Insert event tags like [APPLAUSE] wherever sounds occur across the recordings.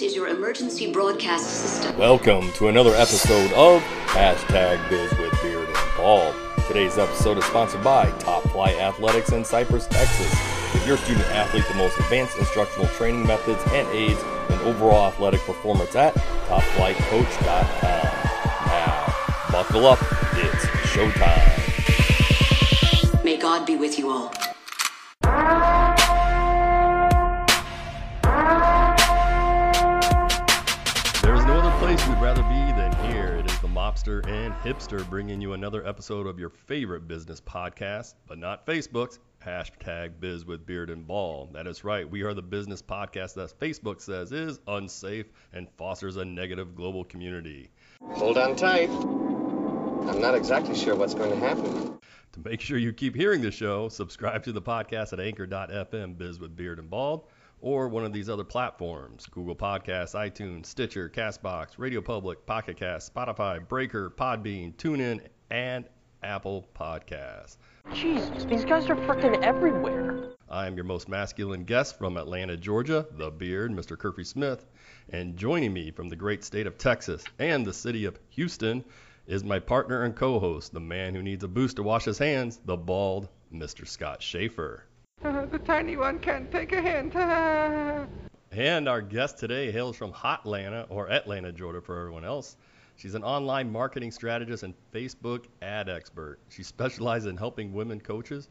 This is your emergency broadcast system. Welcome to another episode of Hashtag Biz with Beard and Bald. Today's episode is sponsored by Top Flight Athletics in Cypress, Texas. Give your student athlete the most advanced instructional training methods and aids in overall athletic performance at topflightcoach.com. Now, buckle up, it's showtime. May God be with you all. Hipster bringing you another episode of your favorite business podcast, but not Facebook's hashtag Biz with Beard and Ball. That is right. We are the business podcast that Facebook says is unsafe and fosters a negative global community. Hold on tight. I'm not exactly sure what's going to happen. To make sure you keep hearing the show, subscribe to the podcast at anchor.fm Biz with Beard and Bald or one of these other platforms Google Podcasts, iTunes, Stitcher, Castbox, Radio Public, Pocket Cast, Spotify, Breaker, Podbean, TuneIn, and Apple Podcasts. Jesus, these guys are freaking everywhere. I am your most masculine guest from Atlanta, Georgia, the beard, Mr. Curfy Smith. And joining me from the great state of Texas and the city of Houston is my partner and co host, the man who needs a boost to wash his hands, the bald Mr. Scott Schaefer. Uh, the tiny one can't take a hint. Uh. And our guest today hails from Hotlanta or Atlanta, Georgia for everyone else. She's an online marketing strategist and Facebook ad expert. She specializes in helping women coaches,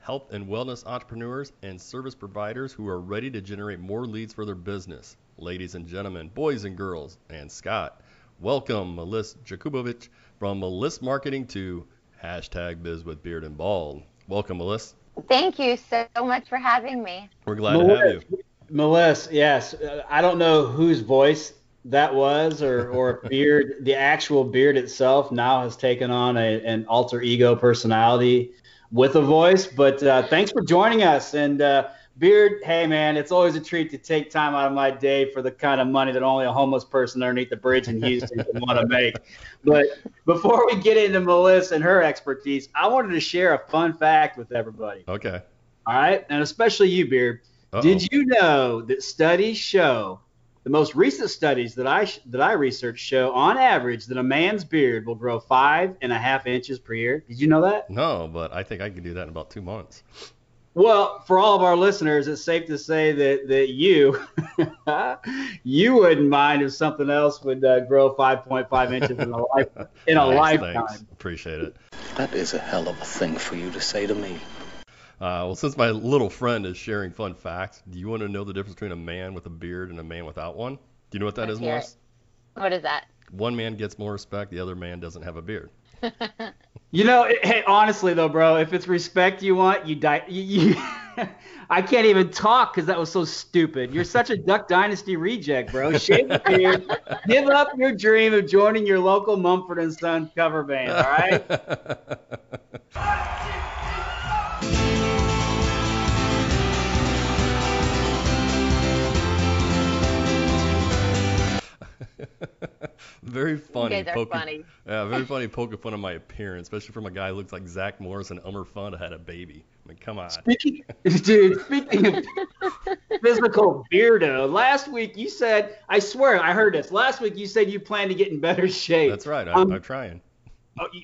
health and wellness entrepreneurs, and service providers who are ready to generate more leads for their business. Ladies and gentlemen, boys and girls, and Scott, welcome Melissa Jakubovich from Melissa Marketing to hashtag Biz with Beard and Bald. Welcome, Melissa. Thank you so much for having me. We're glad to have you. Melissa, yes. Uh, I don't know whose voice that was, or or [LAUGHS] beard, the actual beard itself now has taken on a, an alter ego personality with a voice. But uh, thanks for joining us. And uh, Beard, hey man, it's always a treat to take time out of my day for the kind of money that only a homeless person underneath the bridge in Houston can want to [LAUGHS] make. But before we get into Melissa and her expertise, I wanted to share a fun fact with everybody. Okay. All right, and especially you, Beard. Uh-oh. Did you know that studies show the most recent studies that I that I researched show on average that a man's beard will grow five and a half inches per year? Did you know that? No, but I think I can do that in about two months. Well, for all of our listeners, it's safe to say that that you [LAUGHS] you wouldn't mind if something else would uh, grow 5.5 inches in a [LAUGHS] life in a Nice, lifetime. thanks. Appreciate it. That is a hell of a thing for you to say to me. Uh, well, since my little friend is sharing fun facts, do you want to know the difference between a man with a beard and a man without one? Do you know what that is, Let's hear Morris? What is that? One man gets more respect, the other man doesn't have a beard. [LAUGHS] You know, it- hey, honestly though, bro, if it's respect you want, you die. You, you, [LAUGHS] I can't even talk because that was so stupid. You're such a Duck Dynasty reject, bro. Shave your beard, [LAUGHS] give up your dream of joining your local Mumford and Son cover band. All right. [LAUGHS] [LAUGHS] very funny. You guys are poking, funny. [LAUGHS] Yeah, very [LAUGHS] funny poking fun of my appearance, especially from a guy who looks like Zach Morris and Elmer Fudd had a baby. I mean, come on. Speaking, dude, speaking of physical beardo, last week you said, I swear I heard this. Last week you said you plan to get in better shape. That's right. I, Um, I'm trying.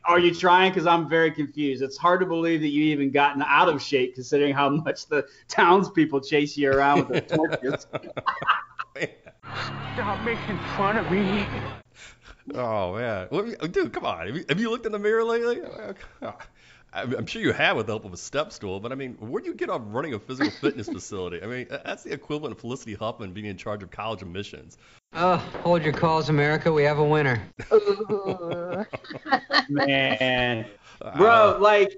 Are you trying? Because I'm very confused. It's hard to believe that you even gotten out of shape, considering how much the townspeople chase you around with their torches. Stop making fun of me. Oh man, What have you- dude, come on. Have you, looked in the mirror lately? I'm I'm sure you have with the help of a step stool, but I mean, where do you get off running a physical [LAUGHS] fitness facility? I mean, that's the equivalent of Felicity Huffman being in charge of college admissions. Oh, hold your calls, America. We have a winner. Ooh. [LAUGHS] [LAUGHS] Man, Uh, bro, like,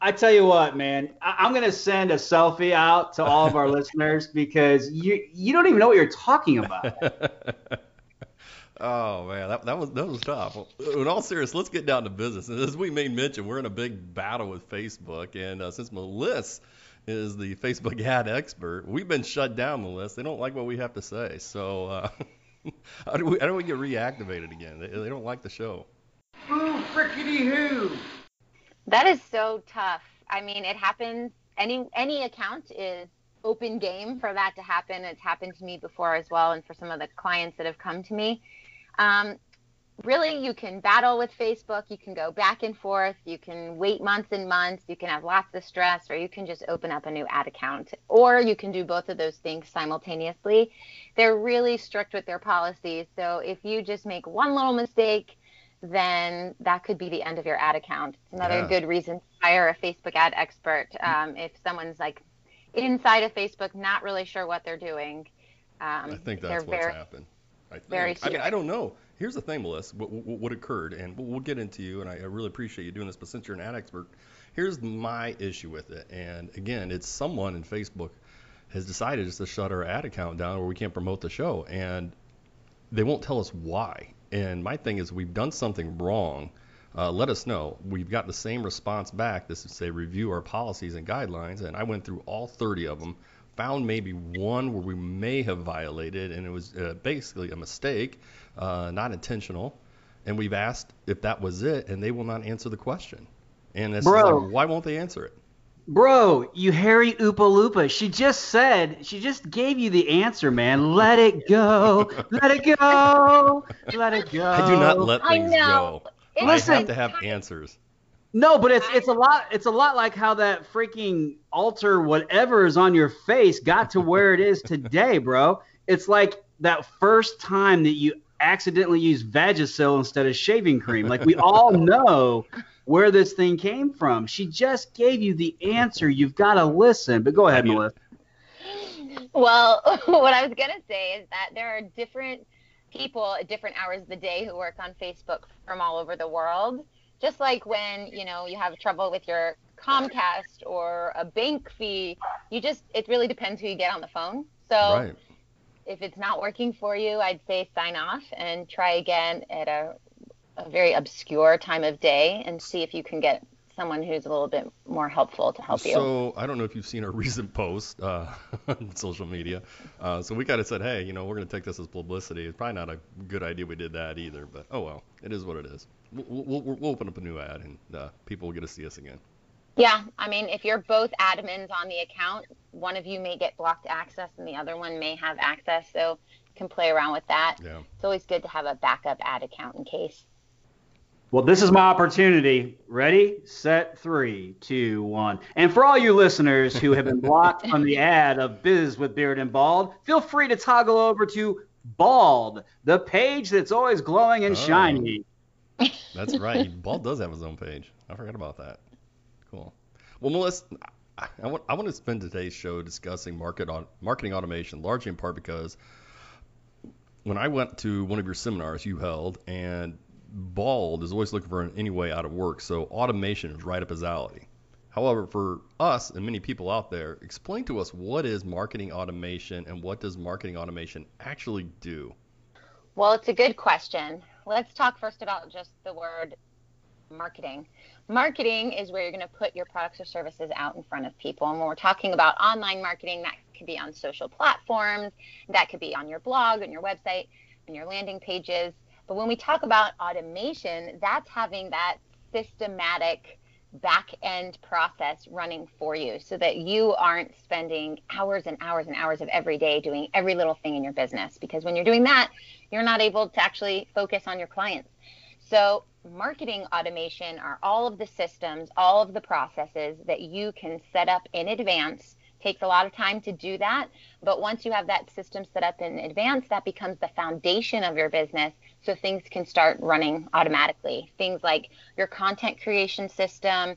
I tell you what, man, I- I'm gonna send a selfie out to all of our [LAUGHS] listeners because you you don't even know what you're talking about. [LAUGHS] oh man, that, that was that was tough. Well, in all seriousness, let's get down to business. And as we may mention, we're in a big battle with Facebook, and uh, since Melissa is the Facebook [LAUGHS] ad expert, we've been shut down, Melissa. They don't like what we have to say, so uh, how do we how do we get reactivated again? They, they don't like the show. Boo frickety who. That is so tough. I mean, it happens. Any any account is open game for that to happen. It's happened to me before as well, and for some of the clients that have come to me. Um, really, you can battle with Facebook. You can go back and forth. You can wait months and months. You can have lots of stress, or you can just open up a new ad account. Or you can do both of those things simultaneously. They're really strict with their policies. So if you just make one little mistake, then that could be the end of your ad account. It's another Yeah. good reason to hire a Facebook ad expert. Um, if someone's like inside of Facebook, not really sure what they're doing. Um, I think that's what's very, happened. I think. very I mean. I don't know. Here's the thing, Melissa. What, what, what occurred, and we'll, we'll get into you, and I, I really appreciate you doing this. But since you're an ad expert, here's my issue with it. And again, it's someone in Facebook has decided just to shut our ad account down, where we can't promote the show, and they won't tell us why. And my thing is, we've done something wrong. Uh, let us know. We've got the same response back. This is say review our policies and guidelines, and I went through all 30 of them, found maybe one where we may have violated, and it was uh, basically a mistake, uh, not intentional. And we've asked if that was it, and they will not answer the question. And it's Bro. like, why won't they answer it? Bro, you hairy Oompa Loompa. She just said, she just gave you the answer, man. Let it go. Let it go. Let it go. I do not let I things know. go. It's I Listen. have to have answers. No, but it's it's a lot it's a lot like how that freaking altar whatever is on your face got to where it is today, [LAUGHS] bro. It's like that first time that you accidentally used Vagisil instead of shaving cream. Like we all know where this thing came from. She just gave you the answer. You've got to listen. But go ahead, I mean- Melissa. Well, [LAUGHS] what I was going to say is that there are different people at different hours of the day who work on Facebook from all over the world. Just like when, you know, you have trouble with your Comcast or a bank fee, you just, it really depends who you get on the phone. So Right. if it's not working for you, I'd say sign off and try again at a, a very obscure time of day and see if you can get someone who's a little bit more helpful to help you. So I don't know if you've seen our [LAUGHS] recent post uh, [LAUGHS] on social media. Uh, so we kind of said, hey, you know, we're going to take this as publicity. It's probably not a good idea we did that either, but oh well, it is what it is. We'll, we'll, we'll open up a new ad and uh, people will get to see us again. Yeah, I mean, if you're both admins on the account, one of you may get blocked access and the other one may have access. So you can play around with that. Yeah. It's always good to have a backup ad account in case. Well, this is my opportunity. Ready, set, three, two, one. And for all you listeners who have been blocked from the ad of Biz with Beard and Bald, feel free to toggle over to Bald, the page that's always glowing and Oh. shiny. That's right. Bald does have his own page. I forgot about that. Cool. Well, Melissa, I, I want I want to spend today's show discussing market on, marketing automation, largely in part because when I went to one of your seminars you held, and Bald is always looking for an any way out of work, so automation is right up his alley. However, for us and many people out there, explain to us what is marketing automation and what does marketing automation actually do? Well, it's a good question. Let's talk first about just the word marketing. Marketing is where you're going to put your products or services out in front of people. And when we're talking about online marketing, that could be on social platforms, that could be on your blog, on your website, on your landing pages. But when we talk about automation, that's having that systematic back end process running for you so that you aren't spending hours and hours and hours of every day doing every little thing in your business. Because when you're doing that, you're not able to actually focus on your clients. So, marketing automation are all of the systems, all of the processes that you can set up in advance. Takes a lot of time to do that, but once you have that system set up in advance, that becomes the foundation of your business so things can start running automatically. Things like your content creation system,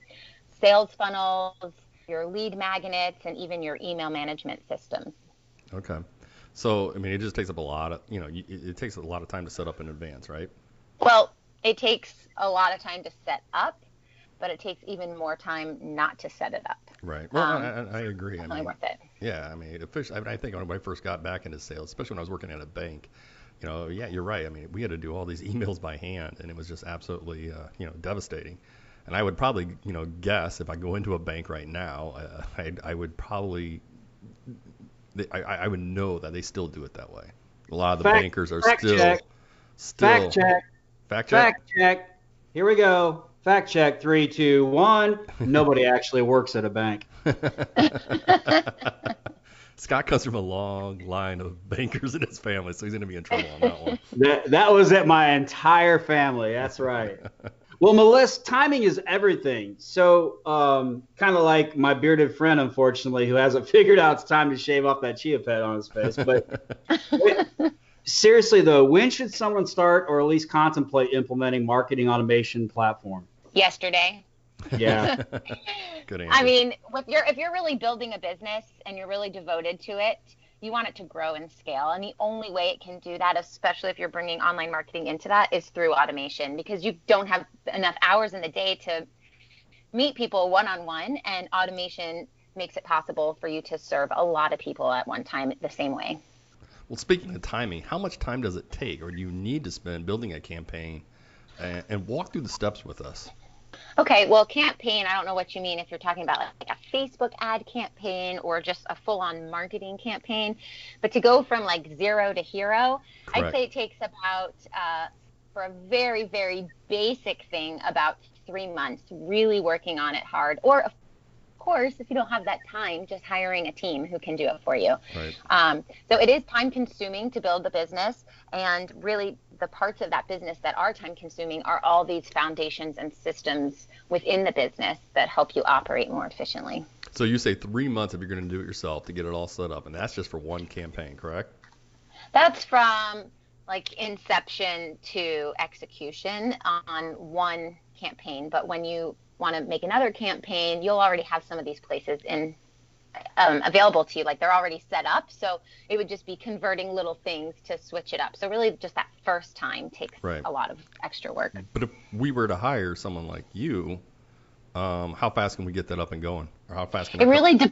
sales funnels, your lead magnets, and even your email management systems. Okay. So, I mean, it just takes up a lot of, you know, it, it takes a lot of time to set up in advance, right? Well, it takes a lot of time to set up, but it takes even more time not to set it up. Right. Well, Um, I, I, I agree. I Definitely mean, worth it. yeah, I mean, officially, I, mean, I think when I first got back into sales, especially when I was working at a bank, you know, yeah, you're right. I mean, we had to do all these [LAUGHS] emails by hand, and it was just absolutely, uh, you know, devastating. And I would probably, you know, guess if I go into a bank right now, uh, [LAUGHS] I, I would probably, I, I I would know that they still do it that way. A lot of the Fact- bankers are fact still, check. still Fact check. Fact check. Fact check. Here we go. Fact check. Three, two, one. Nobody [LAUGHS] actually works at a bank. [LAUGHS] Scott comes from a long line of bankers in his family, so he's going to be in trouble on that one. That that was at my entire family. That's right. Well, Melissa, timing is everything. So, um, kind of like my bearded friend, unfortunately, who hasn't [LAUGHS] figured out it's time to shave off that chia pet on his face. But seriously, though, when should someone start or at least contemplate implementing marketing automation platform? Yesterday. Yeah. [LAUGHS] Good answer. I mean, if you're if you're really building a business and you're really devoted to it, you want it to grow and scale. And the only way it can do that, especially if you're bringing online marketing into that, is through automation because you don't have enough hours in the day to meet people one on one. And automation makes it possible for you to serve a lot of people at one time the same way. Well, speaking of timing, how much time does it take or do you need to spend building a campaign? And, and walk through the steps with us. Okay, well, campaign, I don't know what you mean if you're talking about like a Facebook ad campaign or just a full on marketing campaign. But to go from like zero to hero, I'd say it takes about, uh, for a very, very basic thing, about three months really working on it hard. Or, of course, if you don't have that time, just hiring a team who can do it for you. Right. Um, so it is time consuming to build the business, and really the parts of that business that are time consuming are all these foundations and systems within the business that help you operate more efficiently. So you say three months if you're going to do it yourself to get it all set up, and that's just for one campaign, correct? That's from like inception to execution on one campaign, but when you want to make another campaign, you'll already have some of these places in um, available to you. Like they're already set up. So it would just be converting little things to switch it up. So really just that first time takes Right. a lot of extra work. But if we were to hire someone like you, um, how fast can we get that up and going, or how fast can It really de-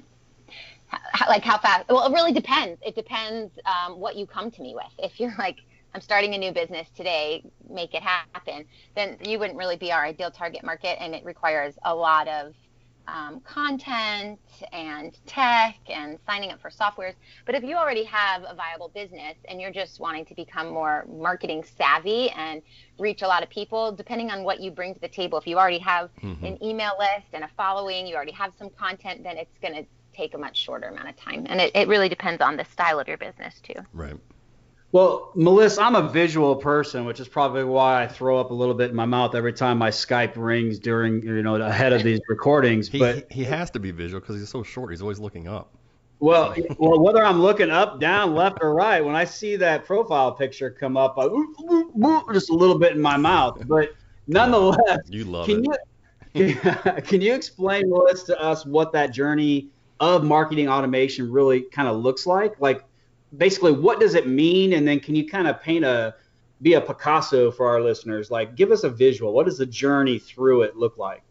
h- like how fast. Well, it really depends. It depends um, what you come to me with. If you're like, I'm starting a new business today, make it happen, then you wouldn't really be our ideal target market, and it requires a lot of um, content and tech and signing up for softwares. But if you already have a viable business and you're just wanting to become more marketing savvy and reach a lot of people, depending on what you bring to the table, if you already have Mhm. an email list and a following, you already have some content, then it's going to take a much shorter amount of time. And it, it really depends on the style of your business too. Right. Well, Melissa, I'm a visual person, which is probably why I throw up a little bit in my mouth every time my Skype rings during, you know, ahead of these recordings. He, but he has to be visual because he's so short. He's always looking up. well, well, whether I'm looking up, down, left, or right, when I see that profile picture come up, I "Ooh, ooh, ooh," just a little bit in my mouth. But nonetheless, You love can it. you [LAUGHS] can you explain, Melissa, to us what that journey of marketing automation really kind of looks like? Like, basically, what does it mean? And then can you kind of paint a be a Picasso for our listeners? Like, give us a visual. What does the journey through it look like?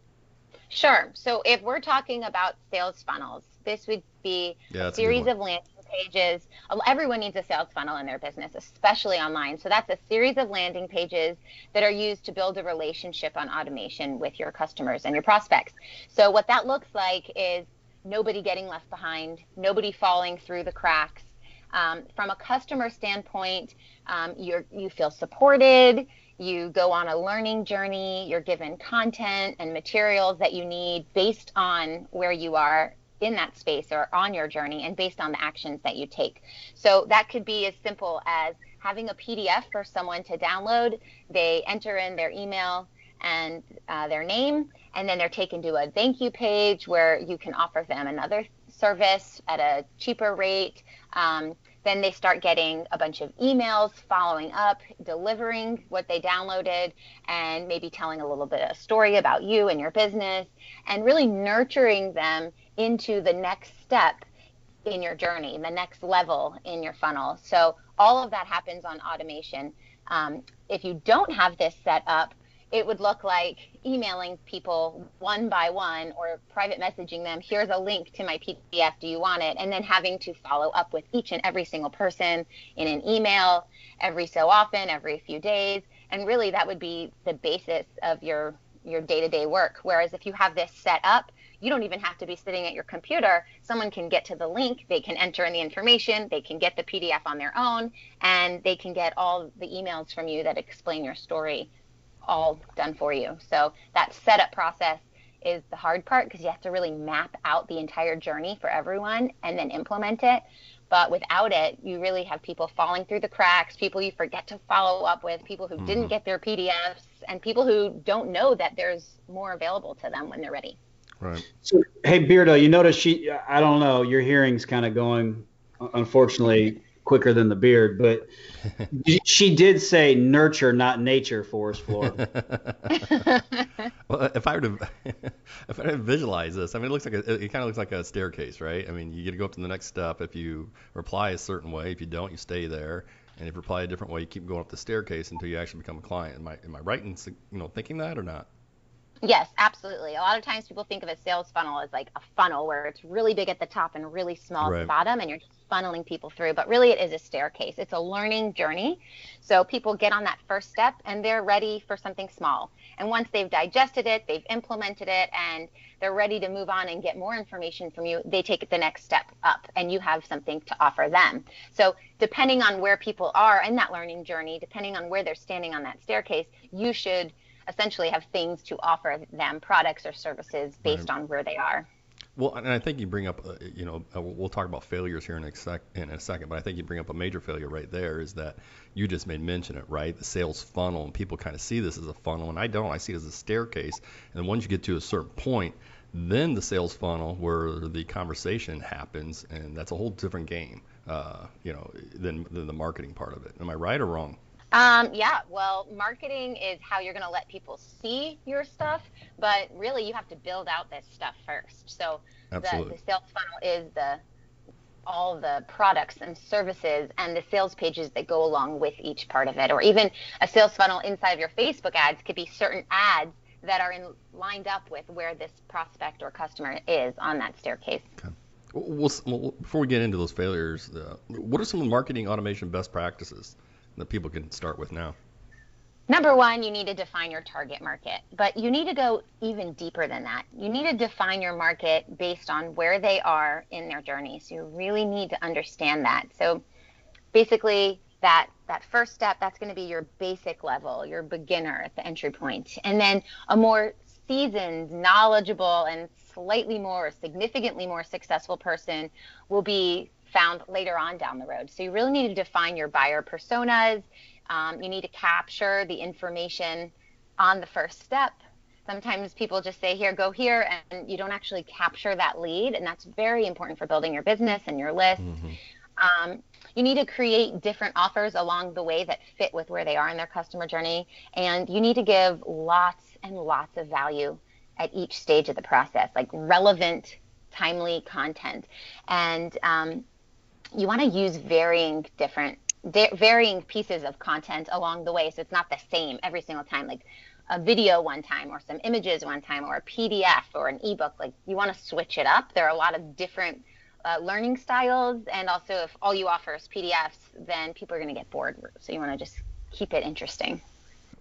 Sure. So if we're talking about sales funnels, this would be Yeah, a that's a series of landing pages. Everyone needs a sales funnel in their business, especially online. So that's a series of landing pages that are used to build a relationship on automation with your customers and your prospects. So what that looks like is nobody getting left behind, nobody falling through the cracks. Um, from a customer standpoint, um, you're, you feel supported. You go on a learning journey. You're given content and materials that you need based on where you are in that space or on your journey and based on the actions that you take. So that could be as simple as having a PDF for someone to download. They enter in their email and uh, their name, and then they're taken to a thank you page where you can offer them another service at a cheaper rate. Um, then they start getting a bunch of emails following up, delivering what they downloaded, and maybe telling a little bit of a story about you and your business, and really nurturing them into the next step in your journey, the next level in your funnel. So all of that happens on automation. Um, if you don't have this set up, it would look like emailing people one by one or private messaging them, here's a link to my PDF, do you want it? And then having to follow up with each and every single person in an email every so often, every few days. And really that would be the basis of your your day-to-day work. Whereas if you have this set up, you don't even have to be sitting at your computer. Someone can get to the link, they can enter in the information, they can get the PDF on their own, and they can get all the emails from you that explain your story all done for you. So that setup process is the hard part because you have to really map out the entire journey for everyone and then implement it. But without it, you really have people falling through the cracks, people you forget to follow up with, people who mm-hmm. didn't get their PDFs, and people who don't know that there's more available to them when they're ready. Right. So, hey, Beardo, you notice she, I don't know, your hearing's kind of going, unfortunately, quicker than the beard, but [LAUGHS] she did say nurture, not nature, Forest Floor. [LAUGHS] well, if I were to, [LAUGHS] if I were to visualize this, I mean, it looks like a, it kind of looks like a staircase, right? I mean, you get to go up to the next step. If you reply a certain way, if you don't, you stay there. And if you reply a different way, you keep going up the staircase until you actually become a client. Am I, am I right in, you know, thinking that or not? Yes, absolutely. A lot of times people think of a sales funnel as like a funnel where it's really big at the top and really small right. at the bottom and you're just funneling people through, but really it is a staircase. It's a learning journey. So people get on that first step and they're ready for something small. And once they've digested it, they've implemented it and they're ready to move on and get more information from you, they take the next step up and you have something to offer them. So depending on where people are in that learning journey, depending on where they're standing on that staircase, you should essentially have things to offer them, products or services based right. on where they are. Well, and I think you bring up, uh, you know, uh, we'll talk about failures here in a, sec- in a second, but I think you bring up a major failure right there is that you just made mention it, right? The sales funnel, and people kind of see this as a funnel, and I don't. I see it as a staircase, and once you get to a certain point, then the sales funnel where the conversation happens, and that's a whole different game, uh, you know, than, than the marketing part of it. Am I right or wrong? Um, yeah, well, marketing is how you're going to let people see your stuff, but really you have to build out this stuff first. So the, the, sales funnel is the all the products and services and the sales pages that go along with each part of it, or even a sales funnel inside of your Facebook ads could be certain ads that are in, lined up with where this prospect or customer is on that staircase. Okay. Well, well, before we get into those failures, uh, what are some of the marketing automation best practices? That people can start with now? Number one, you need to define your target market, but you need to go even deeper than that. You need to define your market based on where they are in their journey. So you really need to understand that. So basically, that that first step that's going to be your basic level, your beginner at the entry point, and then a more seasoned, knowledgeable, and slightly more, or significantly more successful person will be found later on down the road. So you really need to define your buyer personas. Um, you need to capture the information on the first step. Sometimes people just say, here, go here, and you don't actually capture that lead. And that's very important for building your business and your list. Mm-hmm. Um, you need to create different offers along the way that fit with where they are in their customer journey. And you need to give lots and lots of value at each stage of the process, like relevant, timely content. And um, you want to use varying different varying pieces of content along the way so it's not the same every single time like a video one time or some images one time or a pdf or an ebook like you want to switch it up. There are a lot of different uh, learning styles and also if all you offer is pdfs then people are going to get bored so you want to just keep it interesting.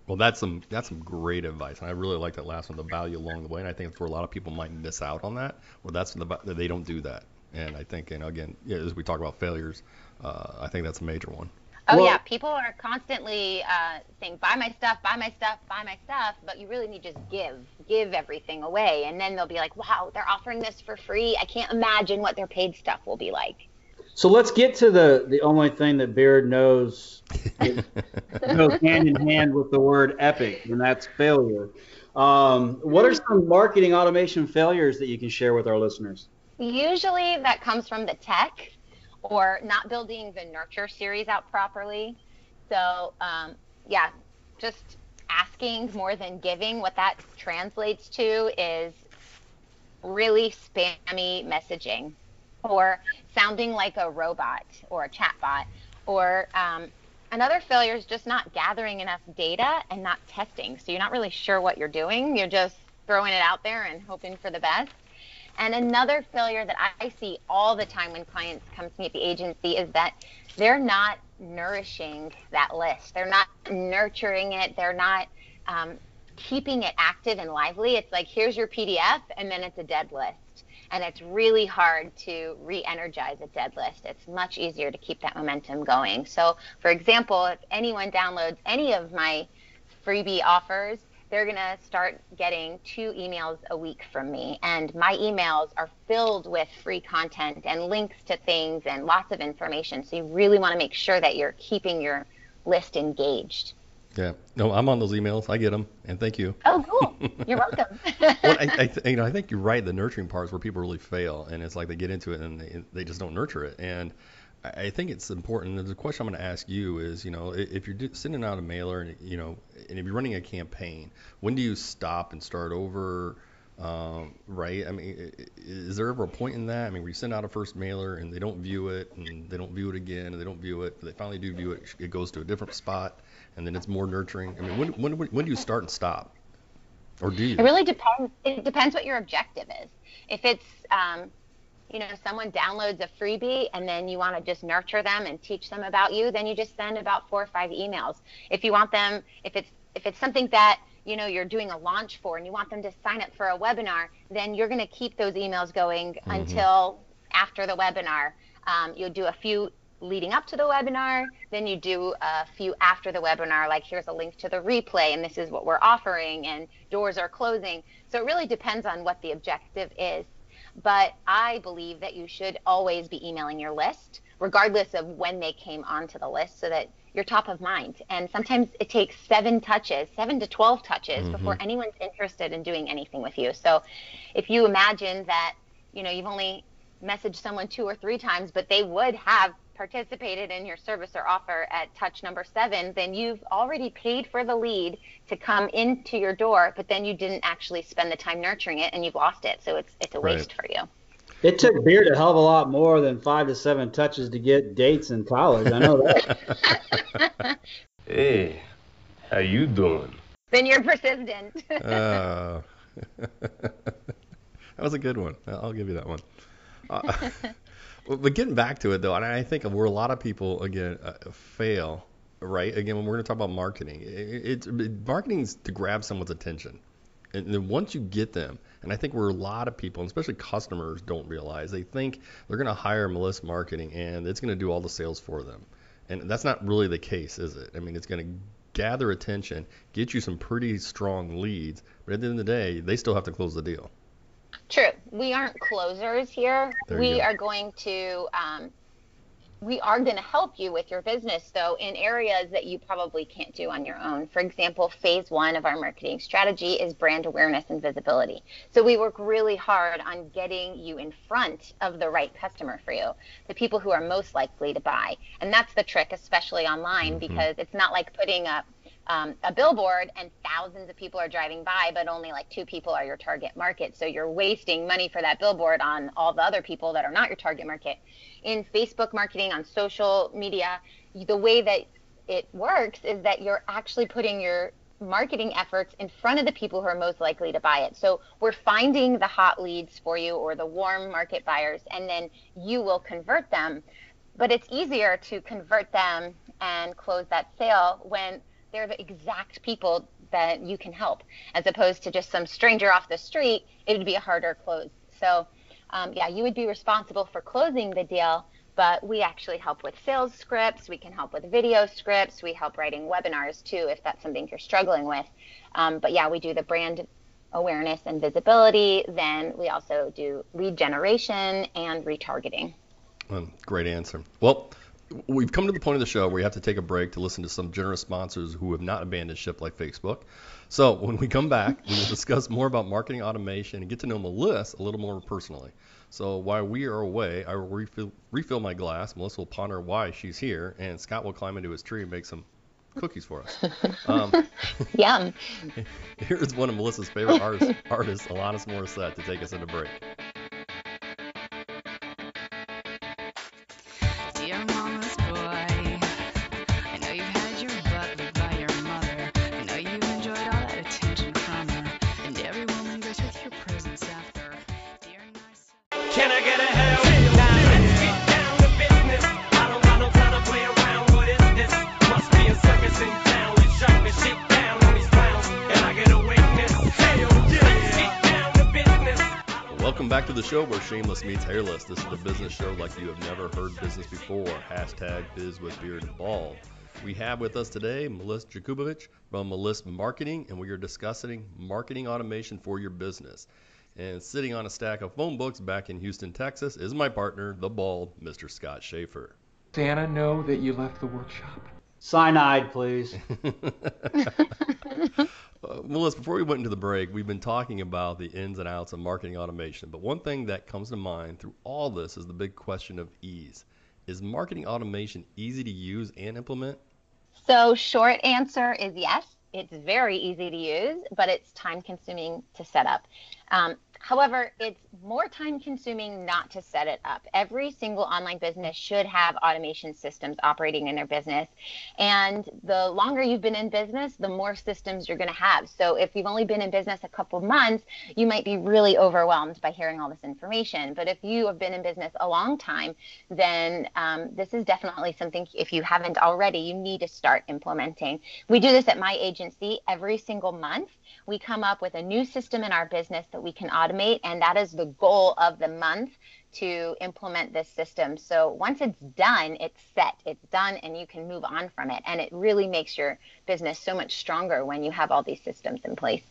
Well that's some that's some great advice and i really like that last one the value along the way and i think for a lot of people might miss out on that or that's the they don't do that and I think, you know, again, as we talk about failures, uh, I think that's a major one. Oh well, yeah, people are constantly uh, saying, "Buy my stuff, buy my stuff, buy my stuff," but you really need to just give, give everything away, and then they'll be like, "Wow, they're offering this for free. I can't imagine what their paid stuff will be like." So let's get to the the only thing that Beard knows [LAUGHS] goes hand in hand with the word epic, and that's failure. Um, what are some marketing automation failures that you can share with our listeners? Usually that comes from the tech or not building the nurture series out properly. So, um, yeah, just asking more than giving. What that translates to is really spammy messaging or sounding like a robot or a chatbot. Or um, another failure is just not gathering enough data and not testing. So you're not really sure what you're doing. You're just throwing it out there and hoping for the best. And another failure that I see all the time when clients come to me at the agency is that they're not nourishing that list. They're not nurturing it. They're not um, keeping it active and lively. It's like, here's your PDF, and then it's a dead list. And it's really hard to re energize a dead list. It's much easier to keep that momentum going. So, for example, if anyone downloads any of my freebie offers, they're going to start getting two emails a week from me. And my emails are filled with free content and links to things and lots of information. So you really want to make sure that you're keeping your list engaged. Yeah. No, I'm on those emails. I get them, and thank you. Oh, cool. [LAUGHS] You're welcome. well, I, I, [LAUGHS] th- you know, I think you're right. The nurturing part is where people really fail, and it's like they get into it and they, they just don't nurture it. And I, think it's important. The question I'm going to ask you is, you know, if you're sending out a mailer, and you know, and if you're running a campaign, when do you stop and start over? Um, right? I mean, is there ever a point in that? I mean, we send out a first mailer and they don't view it, and they don't view it again, and they don't view it, but they finally do view it. It goes to a different spot and then it's more nurturing? I mean, when when when do you start and stop, or do you? It really depends. It depends what your objective is. If it's um, you know, someone downloads a freebie and then you want to just nurture them and teach them about you, then you just send about four or five emails. If you want them, if it's if it's something that you know you're doing a launch for and you want them to sign up for a webinar, then you're going to keep those emails going mm-hmm. until after the webinar. Um, you'll do a few leading up to the webinar. Then you do a few after the webinar, like here's a link to the replay, and this is what we're offering, and doors are closing. So it really depends on what the objective is. But I believe that you should always be emailing your list, regardless of when they came onto the list, so that you're top of mind. And sometimes it takes seven touches, seven to 12 touches mm-hmm. before anyone's interested in doing anything with you. So if you imagine that, you know, you've only messaged someone two or three times, but they would have participated in your service or offer at touch number seven, then you've already paid for the lead to come into your door, but then you didn't actually spend the time nurturing it and you've lost it. So it's it's a right. waste for you. It took Beard a hell of a lot more than five to seven touches to get dates in college. I know that. [LAUGHS] hey, how you doing? Then you're persistent. [LAUGHS] uh, [LAUGHS] that was a good one. I'll give you that one. Uh, but getting back to it though, and I think where a lot of people again uh, fail, right? Again, when we're going to talk about marketing, it's it, marketing is to grab someone's attention, and then once you get them, and I think where a lot of people, especially customers, don't realize they think they're going to hire Melissa Marketing and it's going to do all the sales for them, and that's not really the case, is it? I mean, it's going to gather attention, get you some pretty strong leads, but at the end of the day, they still have to close the deal. True. We aren't closers here. We are going to um, we are going to help you with your business though in areas that you probably can't do on your own. For example, phase 1 of our marketing strategy is brand awareness and visibility. So we work really hard on getting you in front of the right customer for you, the people who are most likely to buy. And that's the trick especially online mm-hmm. because it's not like putting up um, a billboard and thousands of people are driving by, but only like two people are your target market. So you're wasting money for that billboard on all the other people that are not your target market. In Facebook marketing, on social media, the way that it works is that you're actually putting your marketing efforts in front of the people who are most likely to buy it. So we're finding the hot leads for you or the warm market buyers, and then you will convert them. But it's easier to convert them and close that sale when they're the exact people that you can help, as opposed to just some stranger off the street. It would be a harder close. So, um, yeah, you would be responsible for closing the deal, but we actually help with sales scripts. We can help with video scripts. We help writing webinars too, if that's something you're struggling with. Um, but yeah, we do the brand awareness and visibility. Then we also do lead generation and retargeting. Um, great answer. Well, we've come to the point of the show where we have to take a break to listen to some generous sponsors who have not abandoned ship like Facebook. So when we come back, we will discuss more about marketing automation and get to know Melissa a little more personally. So while we are away, I will refill, refill my glass. Melissa will ponder why she's here, and Scott will climb into his tree and make some cookies for us. [LAUGHS] Um, [LAUGHS] Yum. Here's one of Melissa's favorite artists, artists, Alanis Morissette, to take us into break. Show where shameless meets hairless. This is a business show like you have never heard business before. Hashtag biz with beard and bald. We have with us today Melissa Jakubowicz from Melissa Marketing, and we are discussing marketing automation for your business. And sitting on a stack of phone books back in Houston, Texas, is my partner, the bald Mr. Scott Schaefer. Santa know that you left the workshop. Cyanide, please. [LAUGHS] [LAUGHS] Uh, Melissa, before we went into the break, we've been talking about the ins and outs of marketing automation. But one thing that comes to mind through all this is the big question of ease. Is marketing automation easy to use and implement? So, short answer is yes. It's very easy to use, but it's time consuming to set up. Um, However, it's more time consuming not to set it up. Every single online business should have automation systems operating in their business. And the longer you've been in business, the more systems you're going to have. So if you've only been in business a couple months, you might be really overwhelmed by hearing all this information. But if you have been in business a long time, then um, this is definitely something, if you haven't already, you need to start implementing. We do this at my agency every single month we come up with a new system in our business that we can automate, and that is the goal of the month to implement this system. So once it's done, it's set, it's done, and you can move on from it. And it really makes your business so much stronger when you have all these systems in place.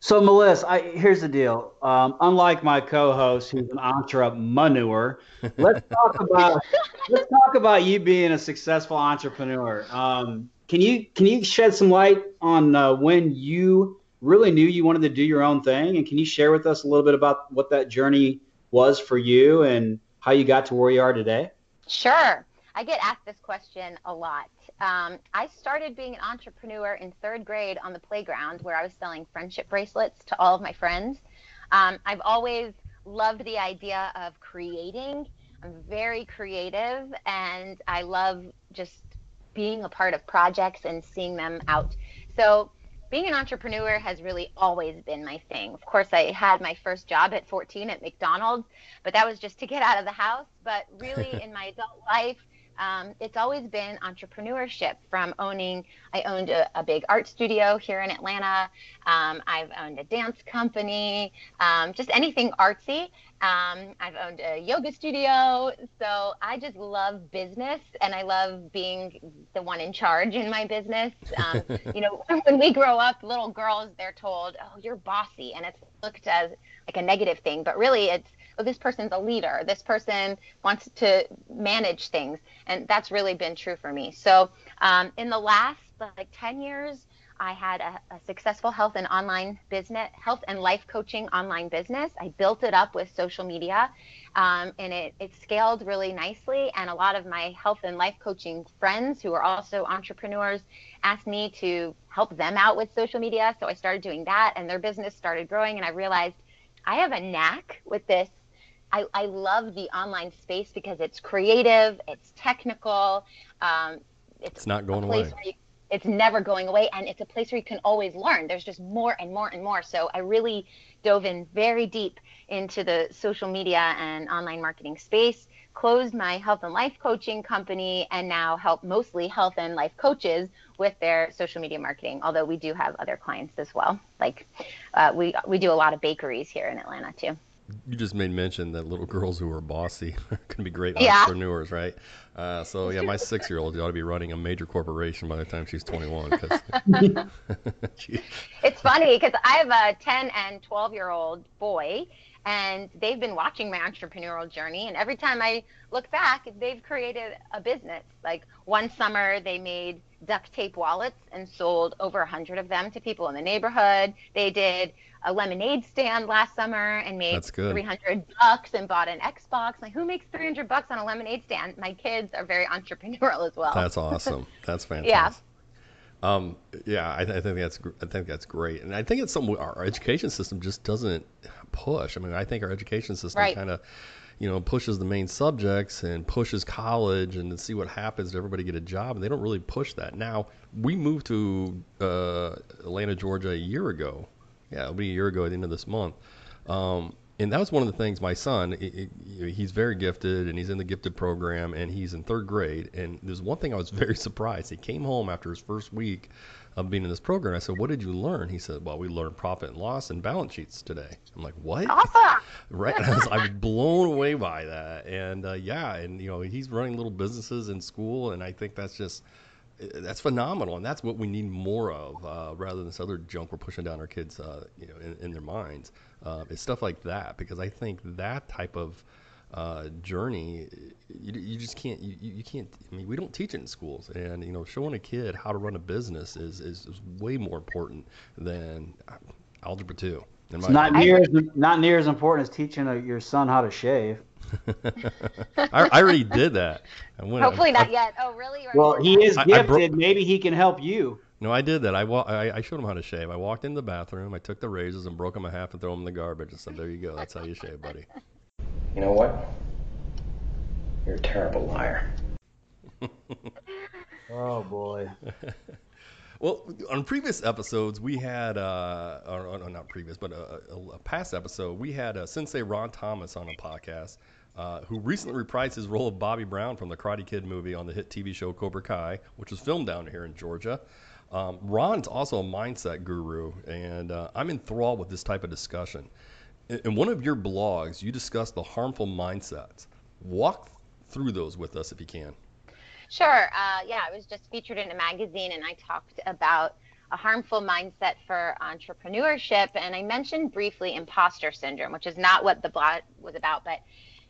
So, Melissa, I, here's the deal. Um, unlike my co-host, who's an entrepreneur, let's [LAUGHS] talk about let's talk about you being a successful entrepreneur. Um, can you can you shed some light on uh, when you really knew you wanted to do your own thing. And can you share with us a little bit about what that journey was for you and how you got to where you are today? Sure. I get asked this question a lot. Um, I started being an entrepreneur in third grade on the playground where I was selling friendship bracelets to all of my friends. Um, I've always loved the idea of creating. I'm very creative and I love just being a part of projects and seeing them out. So being an entrepreneur has really always been my thing. Of course, I had my first job at 14 at McDonald's, but that was just to get out of the house. But really, [LAUGHS] in my adult life, um, it's always been entrepreneurship from owning i owned a, a big art studio here in atlanta. Um, i've owned a dance company um, just anything artsy. Um, I've owned a yoga studio, so I just love business and I love being the one in charge in my business. Um, [LAUGHS] you know, [LAUGHS] when we grow up, little girls, they're told, "Oh, you're bossy," and it's looked as like a negative thing, but really, it's oh, this person's a leader. This person wants to manage things, and that's really been true for me. So, um, in the last like 10 years, I had a, a, successful health and online business, health and life coaching online business. I built it up with social media, um, and it, it scaled really nicely. And a lot of my health and life coaching friends who are also entrepreneurs asked me to help them out with social media. So I started doing that, and their business started growing. And I realized I have a knack with this. I, I love the online space because it's creative, it's technical, um, it's, it's, not going away. it's never going away and it's a place where you can always learn. There's just more and more and more. So i really dove in very deep into the social media and online marketing space closed my health and life coaching company and now help mostly health and life coaches with their social media marketing although we do have other clients as well. Like uh, we we do a lot of bakeries here in atlanta too you just made mention that little girls who are bossy [LAUGHS] are going to be great yeah. entrepreneurs, right? Uh, so yeah, my six-year-old ought to be running a major corporation by the time she's 21. [LAUGHS] [LAUGHS] it's funny because I have a 10 and 12-year-old boy, and they've been watching my entrepreneurial journey. And every time I look back, they've created a business. Like one summer, they made duct tape wallets and sold over a hundred of them to people in the neighborhood. They did a lemonade stand last summer and made 300 bucks and bought an Xbox. Like, who makes 300 bucks on a lemonade stand? My kids are very [LAUGHS] entrepreneurial as well. That's [LAUGHS] awesome. That's fantastic. yeah. Um, yeah, I, th- I, think that's I think that's great, and I think it's something our education system just doesn't push. I mean, I think our education system right. kind of, you know, pushes the main subjects and pushes college and see what happens to everybody get a job, and they don't really push that. Now, we moved to uh, Atlanta, Georgia, a year ago, yeah, it'll be a year ago at the end of this month. Um, and that was one of the things my son he, he's very gifted and he's in the gifted program and he's in third grade and there's one thing i was [LAUGHS] very surprised he came home after his first week of being in this program. I said what did you learn? He said well we learned profit and loss and balance sheets today. I'm like what? Awesome. [LAUGHS] right? And I was, I was blown away by that. And uh, yeah and you know he's running little businesses in school and i think that's just that's phenomenal, and that's what we need more of, uh, rather than this other junk we're pushing down our kids, uh, you know, in, in their minds. Uh, it's stuff like that. Because I think that type of uh, journey, you, you just can't, you, you can't. I mean, we don't teach it in schools, and you know, showing a kid how to run a business is is, is way more important than uh, algebra two. It's not near as not near as important as teaching a, your son how to shave. [LAUGHS] I, I, already did that. Hopefully I, not yet. Oh, really? Well, he is gifted. Bro- Maybe he can help you. No, I did that. I, wa- I, I showed him how to shave. I walked in the bathroom. I took the razors and broke them in half and threw them in the garbage and said, "There you go. That's how you shave, buddy." [LAUGHS] You know what? You're a terrible liar. [LAUGHS] oh boy. [LAUGHS] Well, on previous episodes, we had, uh, or, or not previous, but a, a, a, past episode, we had uh, Sensei Ron Thomas on a podcast, uh, who recently reprised his role of Bobby Brown from the Karate Kid movie on the hit TV show Cobra Kai, which was filmed down here in Georgia. Um, Ron's also a mindset guru, and uh, I'm enthralled with this type of discussion. In, one of your blogs, you discuss the harmful mindsets. Walk through those with us if you can. Sure. Uh, yeah, I was just featured in a magazine and I talked about a harmful mindset for entrepreneurship. And I mentioned briefly imposter syndrome, which is not what the blog was about, but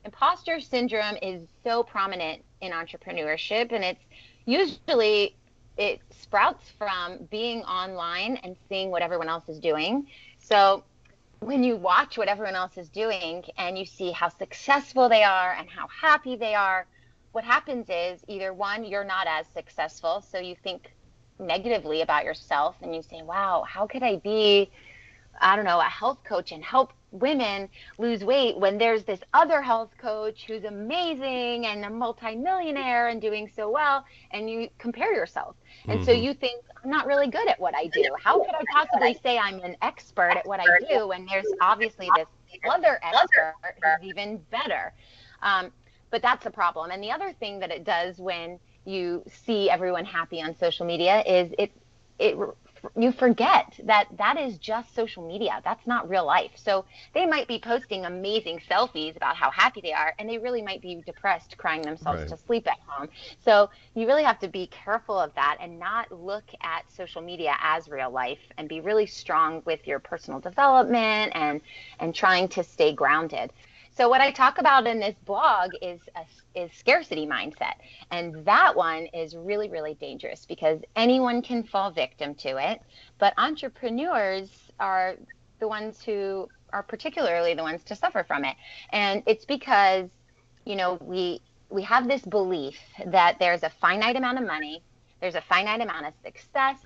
imposter syndrome is so prominent in entrepreneurship and it's usually it sprouts from being online and seeing what everyone else is doing. So when you watch what everyone else is doing and you see how successful they are and how happy they are, what happens is either one, you're not as successful, so you think negatively about yourself and you say, wow, how could I be, I don't know, a health coach and help women lose weight when there's this other health coach who's amazing and a multimillionaire and doing so well and you compare yourself and mm-hmm. so you think i'm not really good at what i do how could i possibly say i'm an expert at what i do when there's obviously this other expert who's even better um, but that's the problem. And the other thing that it does when you see everyone happy on social media is it it you forget that that is just social media. That's not real life. So they might be posting amazing selfies about how happy they are, and they really might be depressed, crying themselves right. to sleep at home. So you really have to be careful of that and not look at social media as real life, and be really strong with your personal development and and trying to stay grounded. So what I talk about in this blog is a, is scarcity mindset, and that one is really really dangerous because anyone can fall victim to it, but entrepreneurs are the ones who are particularly the ones to suffer from it, and it's because you know we we have this belief that there's a finite amount of money, there's a finite amount of success,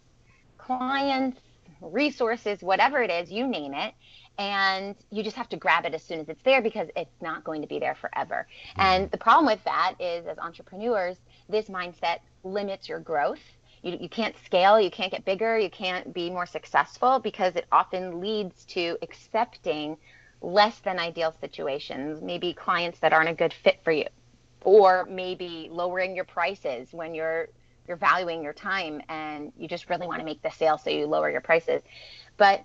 clients, resources, whatever it is, you name it, and you just have to grab it as soon as it's there because it's not going to be there forever. Mm-hmm. And the problem with that is, as entrepreneurs, this mindset limits your growth. You, you can't scale, you can't get bigger, you can't be more successful because it often leads to accepting less than ideal situations, maybe clients that aren't a good fit for you, or maybe lowering your prices when you're you're valuing your time and you just really want to make the sale so you lower your prices. But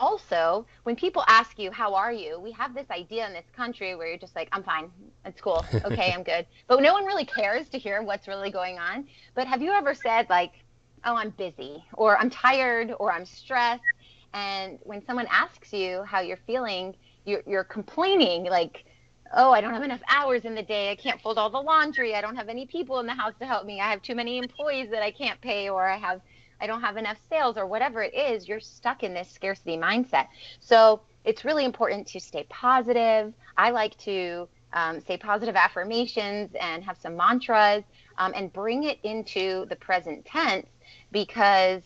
also, when people ask you, How are you? we have this idea in this country where you're just like, I'm fine. It's cool. [LAUGHS] Okay, I'm good. But no one really cares to hear what's really going on. But have you ever said, like, Oh, I'm busy, or I'm tired, or I'm stressed? And when someone asks you how you're feeling, you're, you're complaining, like, oh, I don't have enough hours in the day. I can't fold all the laundry. I don't have any people in the house to help me. I have too many employees that I can't pay, or I have I don't have enough sales or whatever it is, you're stuck in this scarcity mindset. So it's really important to stay positive. I like to um, say positive affirmations and have some mantras um, and bring it into the present tense because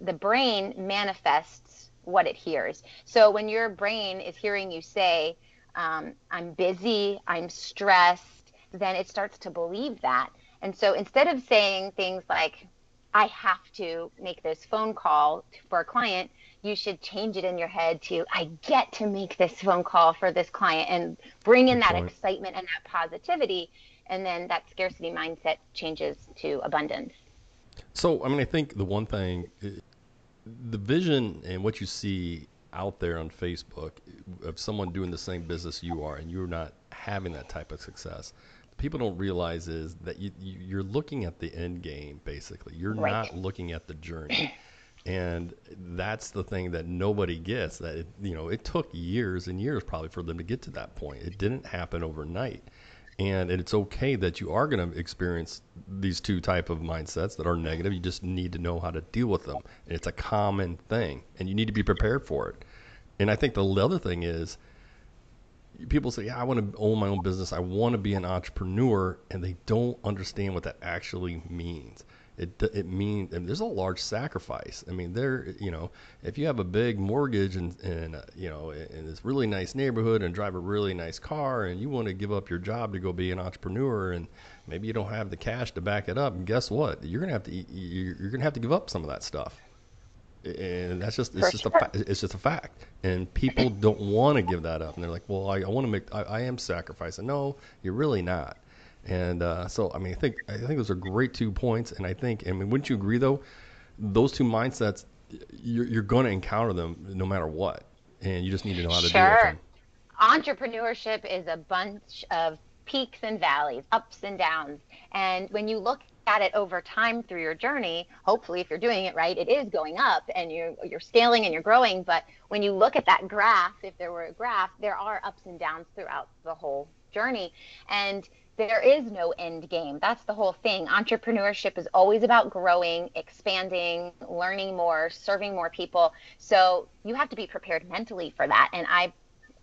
the brain manifests what it hears. So when your brain is hearing you say, um, I'm busy, I'm stressed, then it starts to believe that. And so instead of saying things like, I have to make this phone call for a client, you should change it in your head to I get to make this phone call for this client and bring in Good that point. excitement and that positivity and then that scarcity mindset changes to abundance. So, I mean, I think the one thing the vision and what you see out there on Facebook of someone doing the same business you are and you're not having that type of success people don't realize is that you, you you're looking at the end game basically. You're Right. not looking at the journey. [CLEARS THROAT] And that's the thing that nobody gets. That it, you know, it took years and years probably for them to get to that point. It didn't happen overnight, and it's okay that you are going to experience these two type of mindsets that are negative. You just need to know how to deal with them. And it's a common thing, and you need to be prepared for it. And I think the other thing is, people say, "Yeah, I want to own my own business. I want to be an entrepreneur," and they don't understand what that actually means. It it means and there's a large sacrifice. I mean, there, you know, if you have a big mortgage and and uh, you know in this really nice neighborhood and drive a really nice car, and you want to give up your job to go be an entrepreneur, and maybe you don't have the cash to back it up, and guess what? You're gonna have to you're gonna have to give up some of that stuff and that's just it's For just sure. a it's just a fact. And people don't want to give that up. And they're like well i, I want to make I, I am sacrificing. No you're really not. And uh, so i mean i think i think those are great two points. And i think i mean wouldn't you agree though? Those two mindsets you're, you're going to encounter them no matter what. And you just need to know how to deal with Sure. them. Entrepreneurship is a bunch of peaks and valleys, ups and downs. And when you look at it over time through your journey, hopefully if you're doing it right, it is going up and you're you're scaling and you're growing. But when you look at that graph, if there were a graph, there are ups and downs throughout the whole journey. And there is no end game. That's the whole thing. Entrepreneurship is always about growing, expanding, learning more, serving more people. So you have to be prepared mentally for that. And I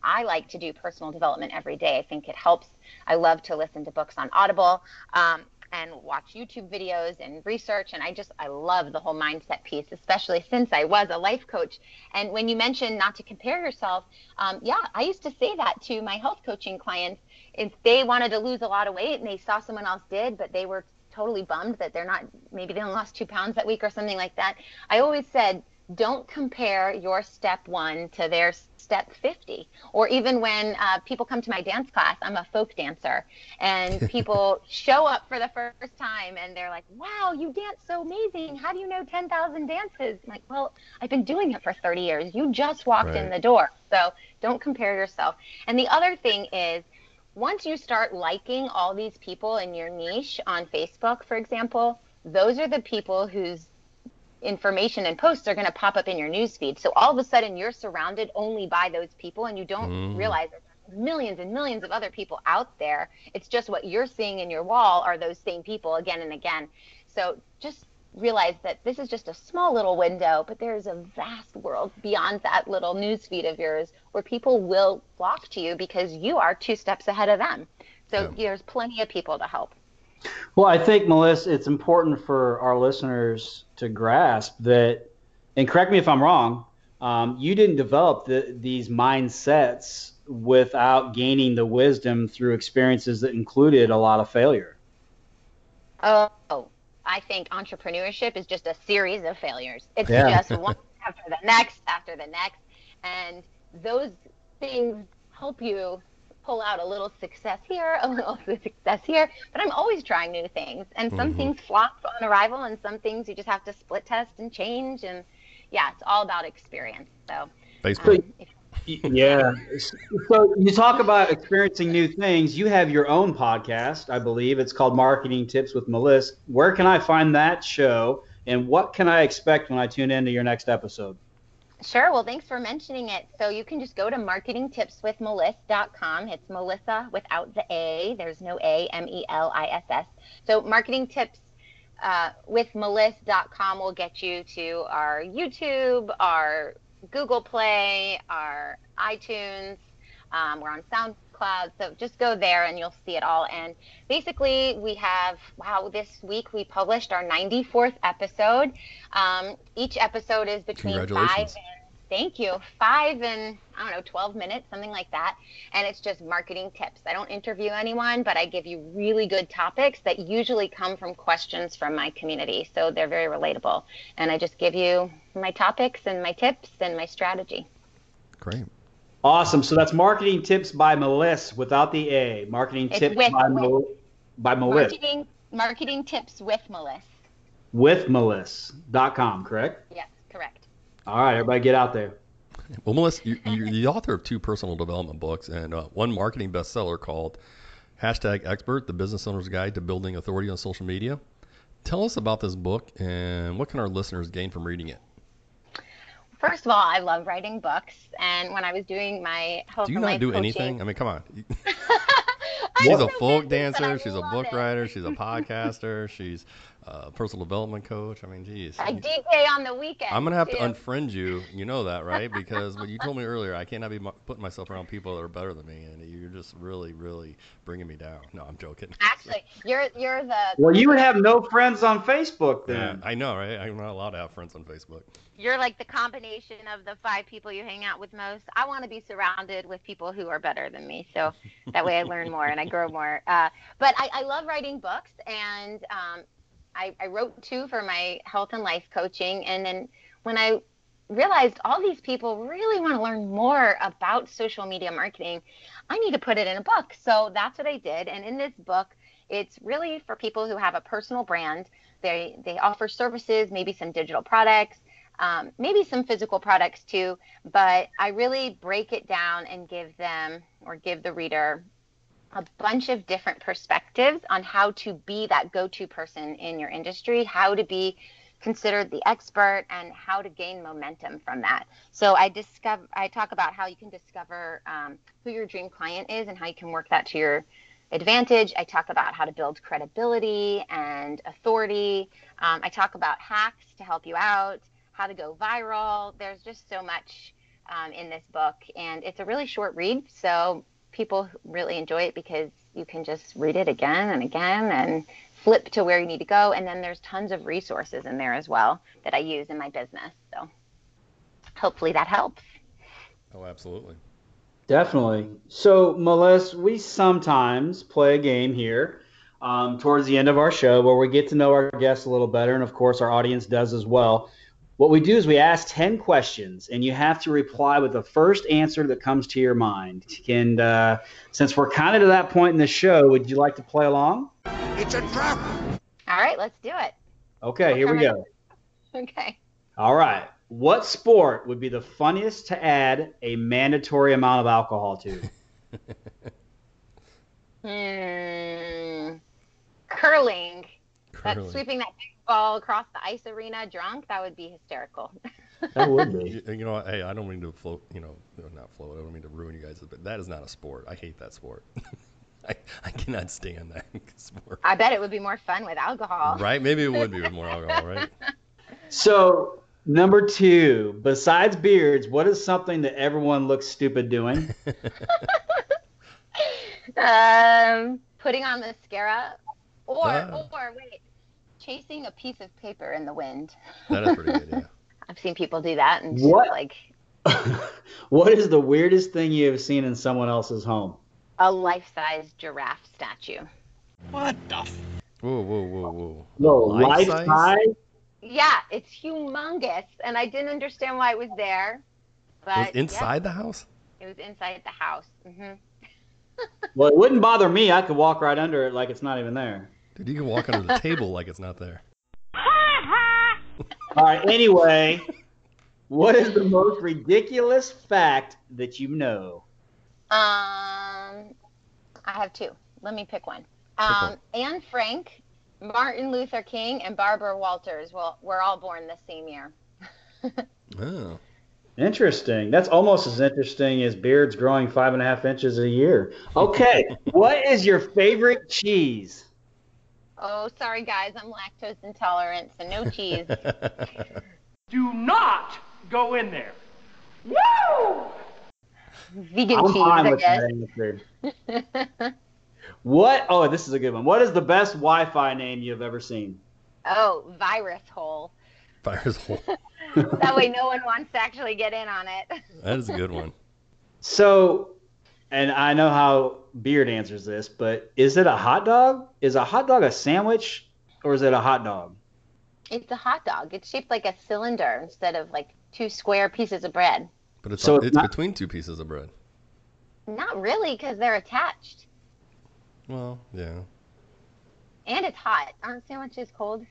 I like to do personal development every day. I think it helps. I love to listen to books on Audible um, and watch YouTube videos and research. And I just, I love the whole mindset piece, especially since I was a life coach. And when you mentioned not to compare yourself, um, yeah, I used to say that to my health coaching clients. If they wanted to lose a lot of weight and they saw someone else did, but they were totally bummed that they're not, maybe they only lost two pounds that week or something like that, I always said, don't compare your step one to their step 50 or even when uh, people come to my dance class i'm a folk dancer and [LAUGHS] people show up for the first time and they're like wow you dance so amazing. How do you know 10000 dances? I'm like well i've been doing it for 30 years. You just walked in the door so don't compare yourself. And the other thing is once you start liking all these people in your niche on facebook for example those are the people whose information and posts are going to pop up in your newsfeed. So all of a sudden you're surrounded only by those people and you don't Mm. realize that millions and millions of other people out there. It's just what you're seeing in your wall are those same people again and again. So just realize that this is just a small little window, but there's a vast world beyond that little newsfeed of yours where people will flock to you because you are two steps ahead of them. So there's plenty of people to help. Well, I think, Melissa, it's important for our listeners to grasp that, and correct me if I'm wrong, um, you didn't develop the, these mindsets without gaining the wisdom through experiences that included a lot of failure. Oh, I think entrepreneurship is just a series of failures. It's Yeah. just one [LAUGHS] after the next after the next. And those things help you pull out a little success here, a little [LAUGHS] success here. But I'm always trying new things. And some Mhm. things flop on arrival, and some things you just have to split test and change. And yeah, it's all about experience. So, facebook um, if Yeah. So you talk about experiencing new things. You have your own podcast, I believe. It's called Marketing Tips with Melissa. Where can I find that show? And what can I expect when I tune into your next episode? Sure. Well, thanks for mentioning it. So you can just go to marketingtipswithmeliss.com. It's Melissa without the A. There's no A, M E L I S S. So marketing uh, with will get you to our YouTube, our Google Play, our iTunes. Um, we're on SoundCloud. So just go there and you'll see it all. And basically, we have, wow, this week we published our 94th episode. Um, each episode is between five and Thank you. Five and I don't know, 12 minutes, something like that. And it's just marketing tips. I don't interview anyone, but I give you really good topics that usually come from questions from my community. So they're very relatable. And I just give you my topics and my tips and my strategy. great Awesome. So that's Marketing Tips by Melissa without the A. Marketing It's Tips with- by, with. Mel- by Melissa. Marketing marketing tips with Melissa. With Melissa.com, correct? Yes, correct. All right, everybody get out there. Well, Melissa, you- you're the author of two personal development books and uh, one marketing bestseller called Hashtag expert, the business owner's guide to building authority on social media. Tell us about this book and what can our listeners gain from reading it? First of all, I love writing books, and when I was doing my health Do you not do coaching, anything? I mean, come on. [LAUGHS] She's a folk busy, but I dancer. She's a book it. writer. She's a podcaster. [LAUGHS] She's a personal development coach. I mean, geez. I DJ on the weekend. I'm gonna have to unfriend you. You know that, [LAUGHS] right? Because what you told me earlier, I cannot be mu- putting myself around people that are better than me, and you're just really, really bringing me down. No, I'm joking. [LAUGHS] Actually, you're you're the Well, you would have no friends on Facebook Yeah, then. I know, right? I'm not allowed to have friends on Facebook. you're like the combination of the five people you hang out with most. I want to be surrounded with people who are better than me, so that way I learn more and I grow more. Uh, but I, I love writing books, and um, I, I wrote two for my health and life coaching. And then when I realized all these people really want to learn more about social media marketing, I need to put it in a book. So that's what I did. And in this book, it's really for people who have a personal brand. They they offer services, maybe some digital products, um, maybe some physical products too. But I really break it down and give them or give the reader a bunch of different perspectives on how to be that go-to person in your industry, how to be considered the expert and how to gain momentum from that. So I discover I talk about how you can discover um, who your dream client is and how you can work that to your advantage. I talk about how to build credibility and authority. Um, I talk about hacks to help you out, how to go viral. There's just so much um, in this book, and it's a really short read. So people really enjoy it because you can just read it again and again and flip to where you need to go. And then there's tons of resources in there as well that I use in my business. So hopefully that helps. Oh, absolutely. Definitely. So, Melissa, we sometimes play a game here um, towards the end of our show where we get to know our guests a little better, and of course, our audience does as well. What we do is we ask 10 questions, and you have to reply with the first answer that comes to your mind. And uh, since we're kind of to that point in the show, would you like to play along? It's a trap. All right, let's do it. Okay, here we go. Okay. All right. What sport would be the funniest to add a mandatory amount of alcohol to? [LAUGHS] Hmm. Curling. That's Curling. sweeping that big ball across the ice arena drunk. That would be hysterical. [LAUGHS] That would be. You, you know, hey, I don't mean to float, you know, not float. I don't mean to ruin you guys, but that is not a sport. I hate that sport. [LAUGHS] I, I cannot stand that [LAUGHS] sport. I bet it would be more fun with alcohol. Right? Maybe it would be with more alcohol, right? So, number two, besides beards, what is something that everyone looks stupid doing? Um, putting on mascara, or Ah. or wait, chasing a piece of paper in the wind. That is pretty good, yeah. [LAUGHS] I've seen people do that and What? like [LAUGHS] what is the weirdest thing you have seen in someone else's home? a life-size giraffe statue. What the? F- Whoa, whoa, whoa, whoa. Whoa, Life life size? size? Yeah, it's humongous, and I didn't understand why it was there. But It was yeah, inside the house? it was inside the house. hmm [LAUGHS] Well, it wouldn't bother me. I could walk right under it like it's not even there. Dude, you can walk under the [LAUGHS] table like it's not there. [LAUGHS] All right, anyway, what is the most ridiculous fact that you know? Um, I have two. Let me pick one. Um, Anne Frank, Martin Luther King, and Barbara Walters. Well, were all born the same year. [LAUGHS] Oh. Interesting. That's almost as interesting as beards growing five and a half inches a year. Okay, what is your favorite cheese? Oh, sorry guys, I'm lactose intolerant, so no cheese. [LAUGHS] Do not go in there. Woo! Vegan I'm cheese, fine I with guess. that. [LAUGHS] What? Oh, this is a good one. What is the best Wi-Fi name you've ever seen? oh, virus hole. Virus hole. [LAUGHS] That way, no one wants to actually get in on it. That is a good one. So, and I know how Beard answers this, but is it a hot dog? Is a hot dog a sandwich, or is it a hot dog? It's a hot dog. It's shaped like a cylinder instead of like two square pieces of bread. But it's, So it's, it's not- between two pieces of bread. Not really, because they're attached. Well, yeah. And it's hot. Aren't sandwiches cold?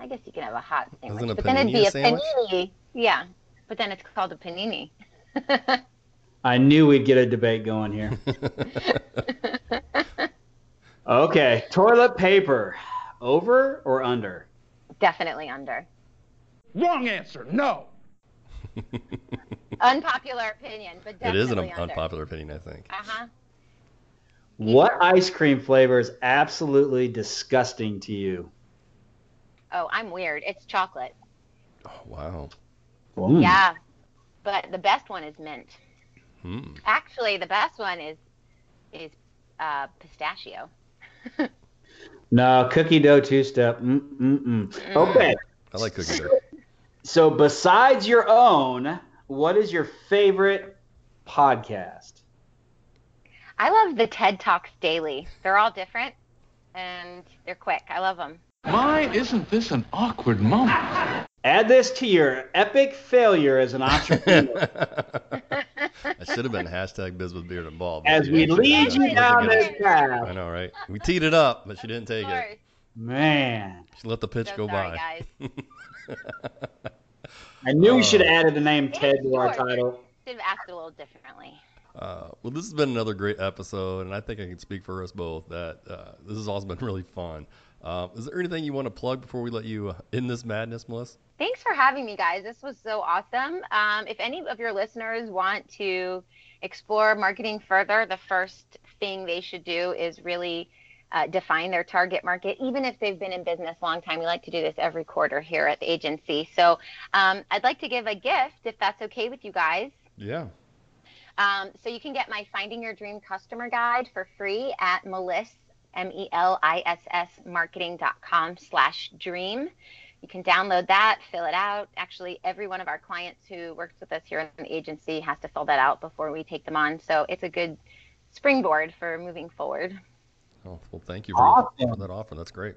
I guess you can have a hot sandwich. A but then it'd be a a sandwich? panini. Yeah. But then it's called a panini. [LAUGHS] I knew we'd get a debate going here. [LAUGHS] okay, toilet paper, over or under? Definitely under. Wrong answer. No. [LAUGHS] Unpopular opinion, but It definitely is an un- under. unpopular opinion, I think. Uh huh. What ice cream flavor is absolutely disgusting to you? Oh, I'm weird. It's chocolate. Oh, wow. Mm. Yeah, but the best one is mint. Hmm. Actually, the best one is is uh, pistachio. [LAUGHS] No, cookie dough two step. Mm-mm-mm. Okay, I like cookie dough. [LAUGHS] so besides your own, what is your favorite podcast? I love the TED Talks daily. They're all different and they're quick. I love them. My, isn't this an awkward moment? Add this to your epic failure as an [LAUGHS] entrepreneur. [LAUGHS] I should have been hashtag biz with beard and ball. as we lead you down gonna- this path. I know, right? We teed it up, but she didn't take Of it. Man, She let the pitch So go sorry, by. guys. I knew we should have added the name Ted to our title. Should have asked it a little differently. Uh, well, this has been another great episode, and I think I can speak for us both that uh, this has also been really fun. Uh, is there anything you want to plug before we let you uh, in this madness, Melissa? Thanks for having me, guys. This was so awesome. Um, if any of your listeners want to explore marketing further, the first thing they should do is really uh, define their target market, even if they've been in business a long time. We like to do this every quarter here at the agency. So um, I'd like to give a gift, if that's okay with you guys. Yeah. Um, so you can get my Finding Your Dream Customer Guide for free at Meliss, M-E-L-I-S-S, marketing.com slash dream. You can download that, fill it out. Actually, every one of our clients who works with us here in the agency has to fill that out before we take them on. So it's a good springboard for moving forward. Oh, well, thank you for, Awesome. that offer. That's great.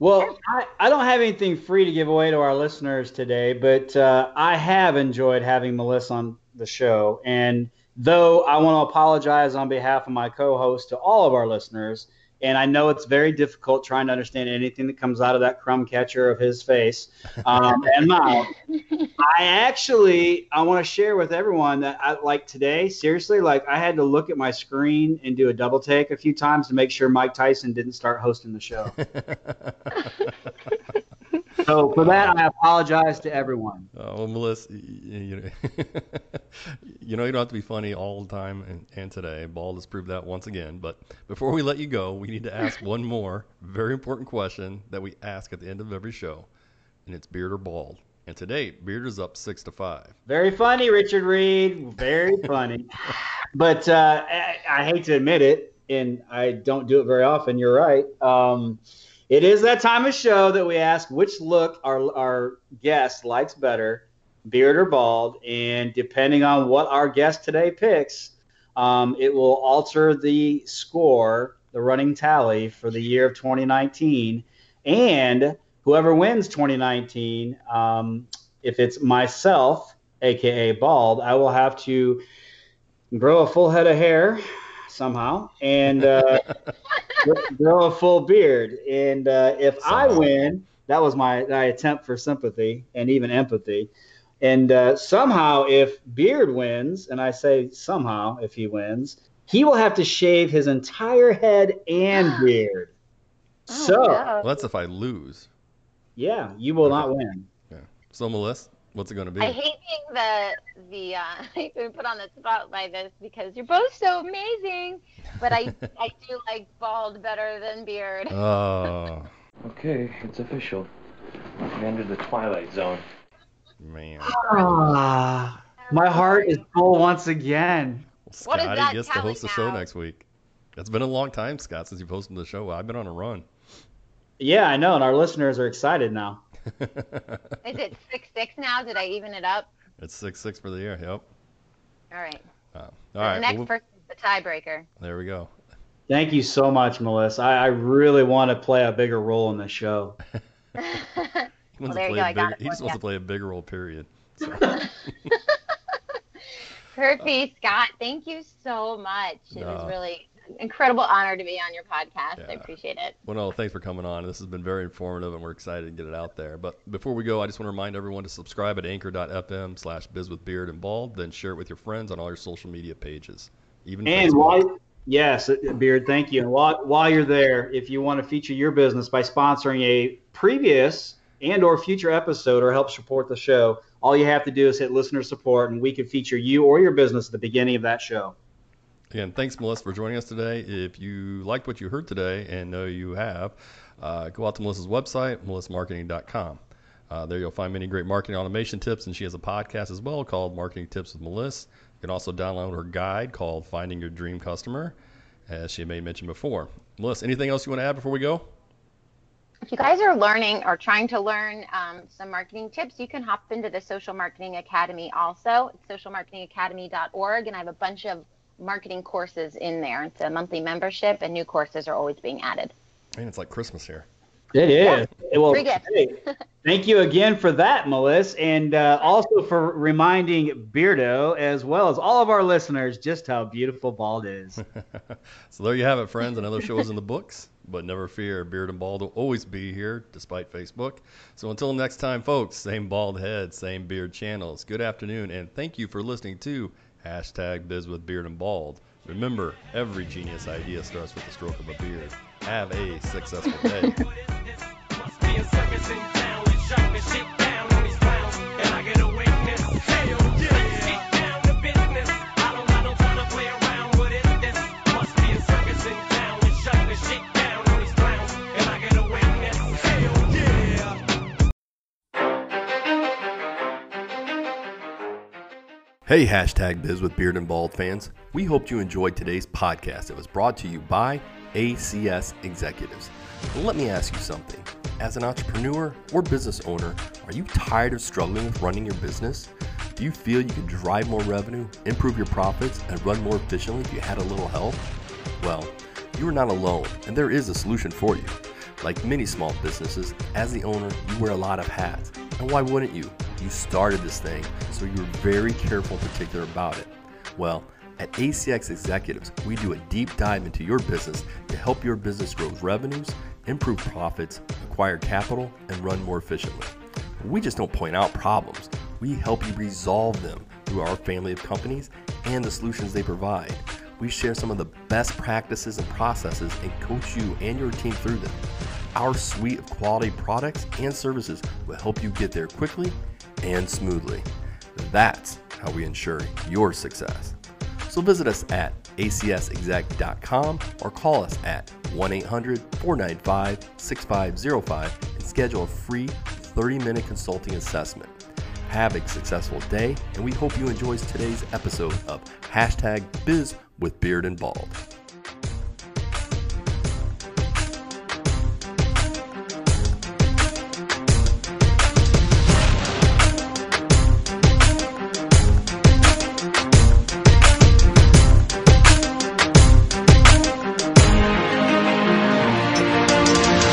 Well, I, I don't have anything free to give away to our listeners today, but uh, I have enjoyed having Melissa on the show. And though I want to apologize on behalf of my co host to all of our listeners, and I know it's very difficult trying to understand anything that comes out of that crumb catcher of his face um, [LAUGHS] and mouth. I actually I want to share with everyone that I like today. Seriously, like I had to look at my screen and do a double take a few times to make sure Mike Tyson didn't start hosting the show. [LAUGHS] so for that, I apologize to everyone. Uh, well, Melissa, you know, [LAUGHS] you know you don't have to be funny all the time, and, and today, Bald has proved that once again. But before we let you go, we need to ask [LAUGHS] one more very important question that we ask at the end of every show, and it's beard or bald. And today, beard is up six to five. Very funny, Richard Reed. Very [LAUGHS] funny. but uh, I, I hate to admit it, and I don't do it very often. You're right. Um, it is that time of show that we ask which look our our guest likes better, beard or bald, and depending on what our guest today picks, um, it will alter the score, the running tally for the year of 2019, and whoever wins 2019, um, if it's myself, aka bald, I will have to grow a full head of hair somehow. And uh, [LAUGHS] grow a full beard. And uh, if I win, that was my, my attempt for sympathy and even empathy. And uh, somehow, if Beard wins, and I say somehow if he wins, he will have to shave his entire head and [GASPS] beard. so, no. Well, that's if I lose. yeah, you will not win. Yeah. So, Melissa, what's it going to be? I hate being the the uh, I [LAUGHS] hate being put on the spot by this because you're both so amazing, but I [LAUGHS] I do like bald better than beard. Oh, [LAUGHS] Okay, it's official. We entered the twilight zone. man. Ah, my heart is full once again. What is Scotty that gets to host the show now? next week. It's been a long time, Scott, since you've hosted the show. I've been on a run. Yeah, I know, and our listeners are excited now. Is it six six now? Did I even it up? it's six six for the year. Yep. All right. Uh, all the right. next well, person's the tiebreaker. there we go. Thank you so much, Melissa. I, I really want to play a bigger role in the show. [LAUGHS] [LAUGHS] He Well, wants there to you play go, a I bigger, he just wants ya. to play a bigger role. Period. [LAUGHS] So, Kirby, Scott, thank you so much. It was really incredible honor to be on your podcast. Yeah. I appreciate it. Well, no, thanks for coming on. This has been very informative, and we're excited to get it out there. But before we go, I just want to remind everyone to subscribe at anchor.fm slash bizwithbeard and bald, then share it with your friends on all your social media pages, even And Facebook. while yes, uh, Beard, thank you. And while while you're there, if you want to feature your business by sponsoring a previous and or future episode or help support the show, all you have to do is hit listener support, and we can feature you or your business at the beginning of that show. Again, thanks, Melissa, for joining us today. If you liked what you heard today, and know you have, uh, go out to Melissa's website, melissamarketing.com. Uh, there you'll find many great marketing automation tips, and she has a podcast as well called Marketing Tips with Melissa. You can also download her guide called Finding Your Dream Customer, as she may mention before. Melissa, anything else you want to add before we go? If you guys are learning or trying to learn um, some marketing tips, you can hop into the Social Marketing Academy also. It's socialmarketingacademy.org, and I have a bunch of marketing courses in there. It's a monthly membership, and new courses are always being added. I mean, it's like Christmas here. It is. Well, Free gift. [LAUGHS] hey, thank you again for that, Melissa, and uh, also for reminding Beardo, as well as all of our listeners, just how beautiful Bald is. [LAUGHS] so there you have it, friends. Another show is in the books, but never fear, Beard and Bald will always be here despite Facebook. So until next time, folks, same bald head, same beard channels. Good afternoon, and thank you for listening to hashtag Biz with Beard and Bald. Remember, every genius idea starts with the stroke of a beard. Have a successful day. [LAUGHS] Hey, hashtag Biz with Beard and Bald fans. We hope you enjoyed today's podcast. It was brought to you by ACS Executives. Let me ask you something. As an entrepreneur or business owner, are you tired of struggling with running your business? Do you feel you could drive more revenue, improve your profits, and run more efficiently if you had a little help? Well, you are not alone, and there is a solution for you. Like many small businesses, as the owner, you wear a lot of hats. And why wouldn't you? You started this thing, so you're very careful and particular about it. Well, at ACS Executives, we do a deep dive into your business to help your business grow revenues, improve profits, acquire capital, and run more efficiently. We just don't point out problems, we help you resolve them through our family of companies and the solutions they provide. We share some of the best practices and processes and coach you and your team through them. Our suite of quality products and services will help you get there quickly and smoothly. That's how we ensure your success. So visit us at acsexec.com or call us at 1 800 495 6505 and schedule a free 30 minute consulting assessment. Have a successful day, and we hope you enjoyed today's episode of Hashtag Biz with Beard and Bald.